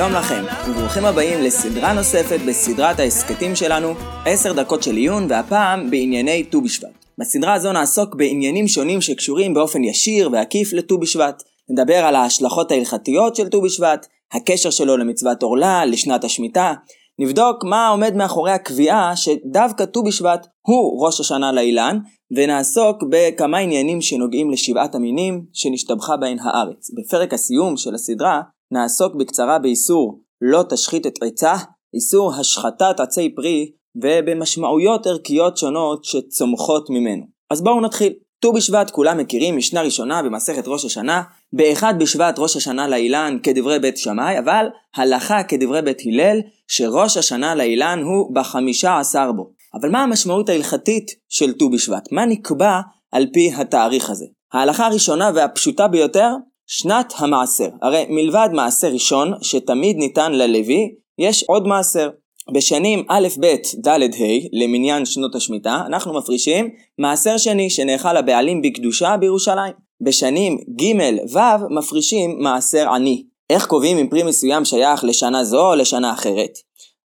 שלום לכם, וברוכים הבאים לסדרה נוספת בסדרת ההסכתים שלנו, עשר דקות של עיון, והפעם בענייני ט"ו בשבט. בסדרה הזו נעסוק בעניינים שונים שקשורים באופן ישיר ועקיף לט"ו בשבט. נדבר על ההשלכות ההלכתיות של ט"ו בשבט, הקשר שלו למצוות עורלה, לשנת השמיטה. נבדוק מה עומד מאחורי הקביעה שדווקא ט"ו בשבט הוא ראש השנה לאילן, ונעסוק בכמה עניינים שנוגעים לשבעת המינים שנשתבחה בהן הארץ. בפרק הסיום של הסדרה נעסוק בקצרה באיסור לא תשחית את עצה, איסור השחתת עצי פרי, ובמשמעויות ערכיות שונות שצומחות ממנו. אז בואו נתחיל. ט"ו בשבט כולם מכירים משנה ראשונה במסכת ראש השנה, באחד בשבט ראש השנה לאילן כדברי בית שמאי, אבל הלכה כדברי בית הלל, שראש השנה לאילן הוא בחמישה עשר בו. אבל מה המשמעות ההלכתית של ט"ו בשבט? מה נקבע על פי התאריך הזה? ההלכה הראשונה והפשוטה ביותר, שנת המעשר. הרי מלבד מעשר ראשון, שתמיד ניתן ללוי, יש עוד מעשר. בשנים א', ב', ד', ה', למניין שנות השמיטה, אנחנו מפרישים מעשר שני שנאכל הבעלים בקדושה בירושלים. בשנים ג', ו', מפרישים מעשר עני. איך קובעים אם פרי מסוים שייך לשנה זו או לשנה אחרת?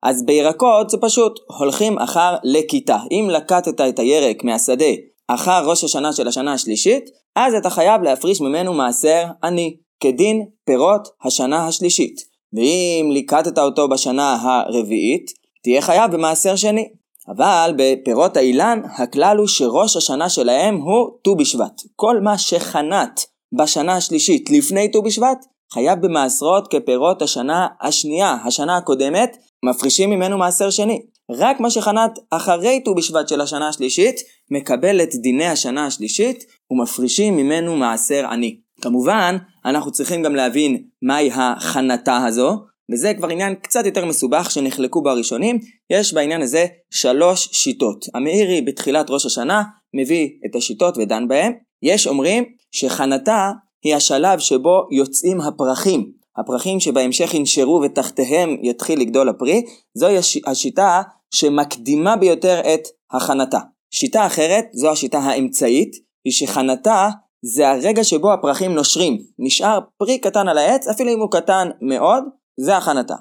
אז בירקות זה פשוט, הולכים אחר לכיתה. אם לקטת את הירק מהשדה אחר ראש השנה של השנה השלישית, אז אתה חייב להפריש ממנו מעשר עני, כדין פירות השנה השלישית. ואם ליקטת אותו בשנה הרביעית, תהיה חייב במעשר שני. אבל בפירות האילן, הכלל הוא שראש השנה שלהם הוא ט"ו בשבט. כל מה שחנת בשנה השלישית לפני ט"ו בשבט, חייב במעשרות כפירות השנה השנייה, השנה הקודמת, מפרישים ממנו מעשר שני. רק מה שחנת אחרי ט"ו בשבט של השנה השלישית, מקבל את דיני השנה השלישית, ומפרישים ממנו מעשר עני. כמובן, אנחנו צריכים גם להבין מהי החנתה הזו, וזה כבר עניין קצת יותר מסובך שנחלקו בראשונים, יש בעניין הזה שלוש שיטות. המאירי בתחילת ראש השנה מביא את השיטות ודן בהם. יש אומרים שחנתה היא השלב שבו יוצאים הפרחים. הפרחים שבהמשך ינשרו ותחתיהם יתחיל לגדול הפרי, זוהי השיטה שמקדימה ביותר את הכנתה. שיטה אחרת, זו השיטה האמצעית, היא שחנתה זה הרגע שבו הפרחים נושרים. נשאר פרי קטן על העץ, אפילו אם הוא קטן מאוד, זה הכנתה.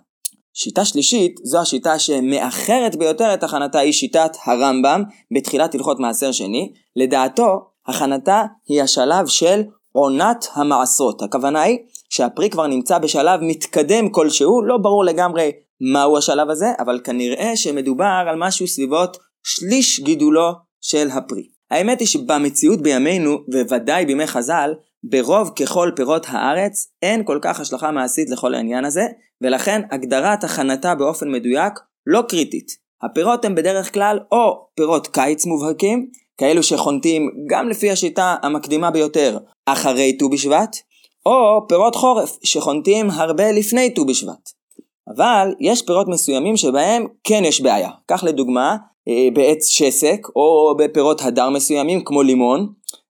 שיטה שלישית, זו השיטה שמאחרת ביותר את הכנתה, היא שיטת הרמב"ם בתחילת הלכות מעשר שני. לדעתו, הכנתה היא השלב של עונת המעשרות. הכוונה היא שהפרי כבר נמצא בשלב מתקדם כלשהו, לא ברור לגמרי מהו השלב הזה, אבל כנראה שמדובר על משהו סביבות שליש גידולו של הפרי. האמת היא שבמציאות בימינו, וודאי בימי חז"ל, ברוב ככל פירות הארץ אין כל כך השלכה מעשית לכל העניין הזה, ולכן הגדרת הכנתה באופן מדויק לא קריטית. הפירות הם בדרך כלל או פירות קיץ מובהקים, כאלו שחונטים גם לפי השיטה המקדימה ביותר אחרי ט"ו בשבט, או פירות חורף שחונטים הרבה לפני ט"ו בשבט. אבל יש פירות מסוימים שבהם כן יש בעיה. כך לדוגמה, בעץ שסק או בפירות הדר מסוימים כמו לימון.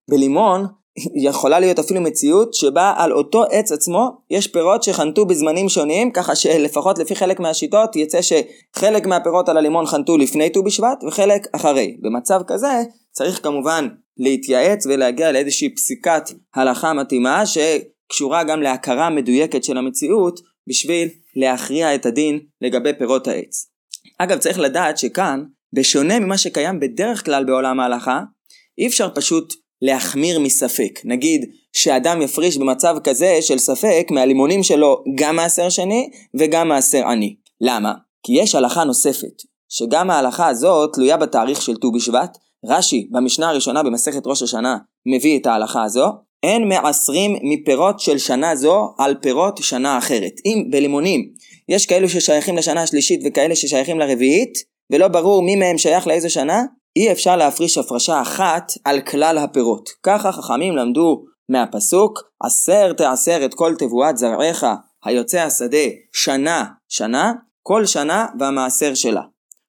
בלימון יכולה להיות אפילו מציאות שבה על אותו עץ עצמו יש פירות שחנתו בזמנים שונים ככה שלפחות לפי חלק מהשיטות יצא שחלק מהפירות על הלימון חנתו לפני ט"ו בשבט וחלק אחרי. במצב כזה צריך כמובן להתייעץ ולהגיע לאיזושהי פסיקת הלכה מתאימה שקשורה גם להכרה מדויקת של המציאות בשביל להכריע את הדין לגבי פירות העץ. אגב צריך לדעת שכאן בשונה ממה שקיים בדרך כלל בעולם ההלכה אי אפשר פשוט להחמיר מספק. נגיד שאדם יפריש במצב כזה של ספק מהלימונים שלו גם מעשר שני וגם מעשר עני. למה? כי יש הלכה נוספת, שגם ההלכה הזאת תלויה בתאריך של ט"ו בשבט. רש"י במשנה הראשונה במסכת ראש השנה מביא את ההלכה הזו. אין מעשרים מפירות של שנה זו על פירות שנה אחרת. אם בלימונים יש כאלו ששייכים לשנה השלישית וכאלה ששייכים לרביעית, ולא ברור מי מהם שייך לאיזה שנה, אי אפשר להפריש הפרשה אחת על כלל הפירות. ככה חכמים למדו מהפסוק, עשר תעשר את כל תבואת זרעך היוצא השדה שנה שנה, כל שנה והמעשר שלה.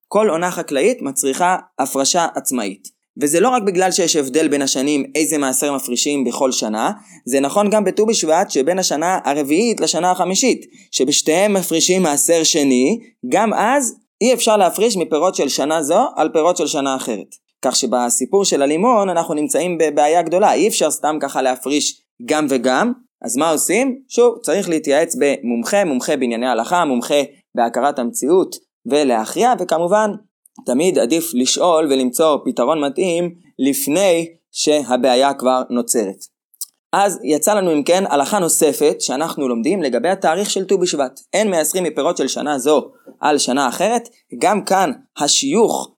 כל עונה חקלאית מצריכה הפרשה עצמאית. וזה לא רק בגלל שיש הבדל בין השנים איזה מעשר מפרישים בכל שנה, זה נכון גם בט"ו בשבט שבין השנה הרביעית לשנה החמישית, שבשתיהם מפרישים מעשר שני, גם אז אי אפשר להפריש מפירות של שנה זו על פירות של שנה אחרת. כך שבסיפור של הלימון אנחנו נמצאים בבעיה גדולה, אי אפשר סתם ככה להפריש גם וגם, אז מה עושים? שוב, צריך להתייעץ במומחה, מומחה בענייני הלכה, מומחה בהכרת המציאות ולהכריע, וכמובן, תמיד עדיף לשאול ולמצוא פתרון מתאים לפני שהבעיה כבר נוצרת. אז יצא לנו אם כן הלכה נוספת שאנחנו לומדים לגבי התאריך של ט"ו בשבט. אין מייסרים מפירות של שנה זו על שנה אחרת, גם כאן השיוך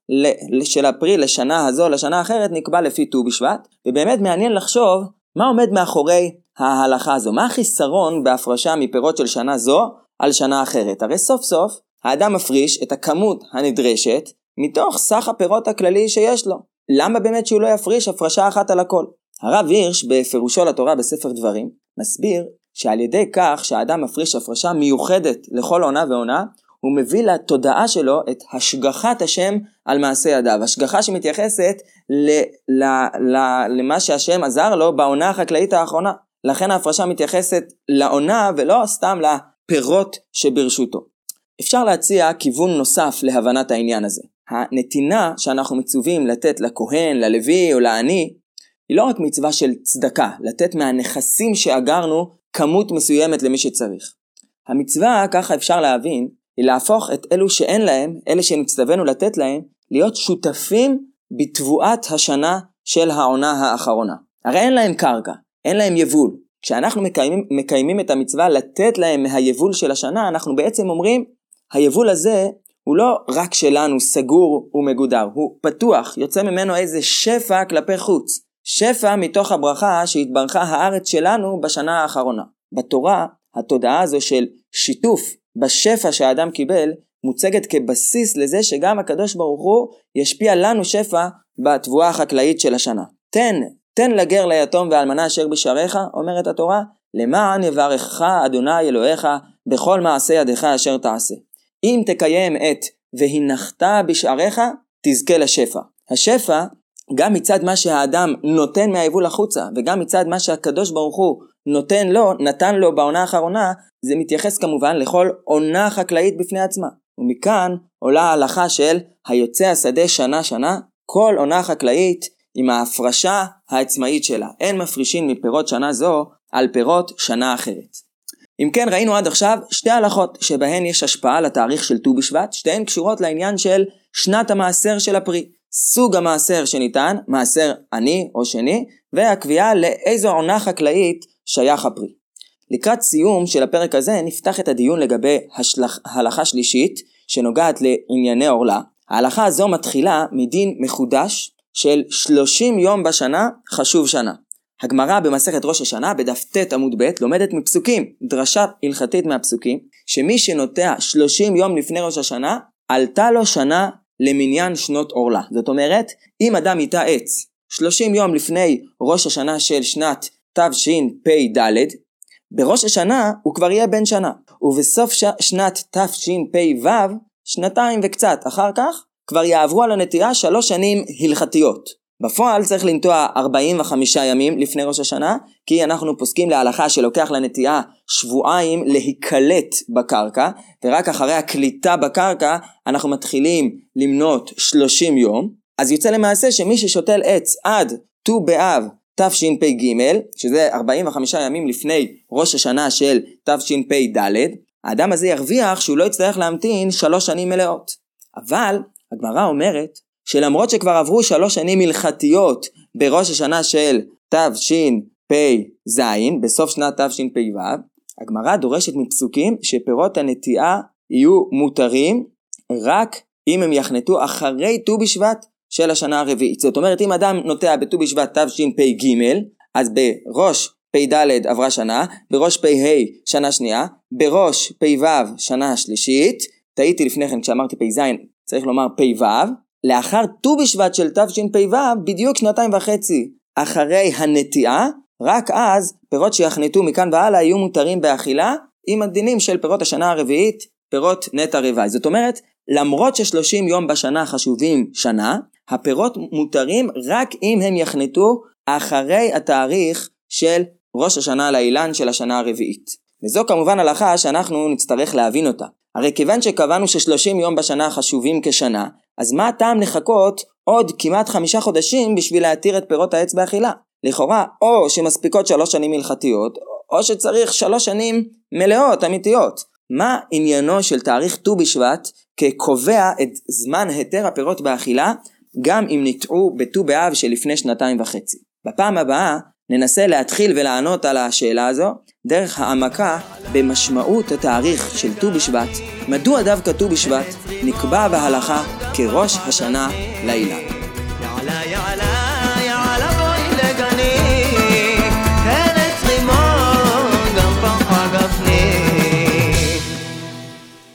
של הפרי לשנה הזו לשנה אחרת נקבע לפי ט"ו בשבט, ובאמת מעניין לחשוב מה עומד מאחורי ההלכה הזו, מה החיסרון בהפרשה מפירות של שנה זו על שנה אחרת. הרי סוף סוף האדם מפריש את הכמות הנדרשת מתוך סך הפירות הכללי שיש לו. למה באמת שהוא לא יפריש הפרשה אחת על הכל? הרב הירש בפירושו לתורה בספר דברים מסביר שעל ידי כך שהאדם מפריש הפרשה מיוחדת לכל עונה ועונה הוא מביא לתודעה שלו את השגחת השם על מעשה ידיו, השגחה שמתייחסת ל, ל, ל, למה שהשם עזר לו בעונה החקלאית האחרונה. לכן ההפרשה מתייחסת לעונה ולא סתם לפירות שברשותו. אפשר להציע כיוון נוסף להבנת העניין הזה. הנתינה שאנחנו מצווים לתת לכהן, ללוי או לעני, היא לא רק מצווה של צדקה, לתת מהנכסים שאגרנו כמות מסוימת למי שצריך. המצווה, ככה אפשר להבין, היא להפוך את אלו שאין להם, אלה שנצטווינו לתת להם, להיות שותפים בתבואת השנה של העונה האחרונה. הרי אין להם קרקע, אין להם יבול. כשאנחנו מקיימים, מקיימים את המצווה לתת להם מהיבול של השנה, אנחנו בעצם אומרים, היבול הזה הוא לא רק שלנו סגור ומגודר, הוא פתוח, יוצא ממנו איזה שפע כלפי חוץ. שפע מתוך הברכה שהתברכה הארץ שלנו בשנה האחרונה. בתורה, התודעה הזו של שיתוף בשפע שהאדם קיבל, מוצגת כבסיס לזה שגם הקדוש ברוך הוא ישפיע לנו שפע בתבואה החקלאית של השנה. תן, תן לגר ליתום ואלמנה אשר בשעריך, אומרת התורה, למען יברכך אדוני אלוהיך בכל מעשה ידיך אשר תעשה. אם תקיים את והנחת בשעריך, תזכה לשפע. השפע, גם מצד מה שהאדם נותן מהיבול החוצה, וגם מצד מה שהקדוש ברוך הוא נותן לו, נתן לו בעונה האחרונה, זה מתייחס כמובן לכל עונה חקלאית בפני עצמה. ומכאן עולה ההלכה של היוצא השדה שנה שנה, כל עונה חקלאית עם ההפרשה העצמאית שלה. אין מפרישים מפירות שנה זו על פירות שנה אחרת. אם כן ראינו עד עכשיו שתי הלכות שבהן יש השפעה לתאריך של ט"ו בשבט, שתיהן קשורות לעניין של שנת המעשר של הפרי. סוג המעשר שניתן, מעשר עני או שני, והקביעה לאיזו עונה חקלאית שייך הפרי. לקראת סיום של הפרק הזה נפתח את הדיון לגבי השלח... הלכה שלישית שנוגעת לענייני עורלה. ההלכה הזו מתחילה מדין מחודש של 30 יום בשנה חשוב שנה. הגמרא במסכת ראש השנה בדף ט עמוד ב לומדת מפסוקים, דרשה הלכתית מהפסוקים, שמי שנוטע 30 יום לפני ראש השנה, עלתה לו שנה למניין שנות עורלה. זאת אומרת, אם אדם ייטע עץ 30 יום לפני ראש השנה של שנת תשפ"ד, בראש השנה הוא כבר יהיה בן שנה, ובסוף ש... שנת תשפ"ו, שנתיים וקצת אחר כך, כבר יעברו על הנטיעה שלוש שנים הלכתיות. בפועל צריך לנטוע 45 ימים לפני ראש השנה, כי אנחנו פוסקים להלכה שלוקח לנטיעה שבועיים להיקלט בקרקע, ורק אחרי הקליטה בקרקע אנחנו מתחילים למנות 30 יום, אז יוצא למעשה שמי ששותל עץ עד ט"ו באב תשפ"ג, שזה 45 ימים לפני ראש השנה של תשפ"ד, האדם הזה ירוויח שהוא לא יצטרך להמתין שלוש שנים מלאות. אבל הגמרא אומרת שלמרות שכבר עברו שלוש שנים הלכתיות בראש השנה של תשפ"ז, בסוף שנת תשפ"ו, הגמרא דורשת מפסוקים שפירות הנטיעה יהיו מותרים רק אם הם יחנתו אחרי ט"ו בשבט של השנה הרביעית. זאת אומרת, אם אדם נוטע בט"ו בשבט תשפ"ג, אז בראש פ"ד עברה שנה, בראש פ"ה שנה שנייה, בראש פ"ו שנה שלישית, טעיתי לפני כן כשאמרתי פ"ז, צריך לומר פ"ו, לאחר ט"ו בשבט של תשפ"ו, בדיוק שנתיים וחצי אחרי הנטיעה, רק אז פירות שיחנתו מכאן והלאה יהיו מותרים באכילה עם הדינים של פירות השנה הרביעית, פירות נטע רוואי. זאת אומרת, למרות ששלושים יום בשנה חשובים שנה, הפירות מותרים רק אם הם יחנתו אחרי התאריך של ראש השנה לאילן של השנה הרביעית. וזו כמובן הלכה שאנחנו נצטרך להבין אותה. הרי כיוון שקבענו ששלושים יום בשנה חשובים כשנה, אז מה הטעם לחכות עוד כמעט חמישה חודשים בשביל להתיר את פירות העץ באכילה? לכאורה, או שמספיקות שלוש שנים הלכתיות, או שצריך שלוש שנים מלאות, אמיתיות. מה עניינו של תאריך ט"ו בשבט כקובע את זמן היתר הפירות באכילה, גם אם ניטעו בט"ו באב שלפני שנתיים וחצי? בפעם הבאה ננסה להתחיל ולענות על השאלה הזו דרך העמקה במשמעות התאריך של ט"ו בשבט, מדוע דווקא ט"ו בשבט? נקבע בהלכה כראש השנה לאילן.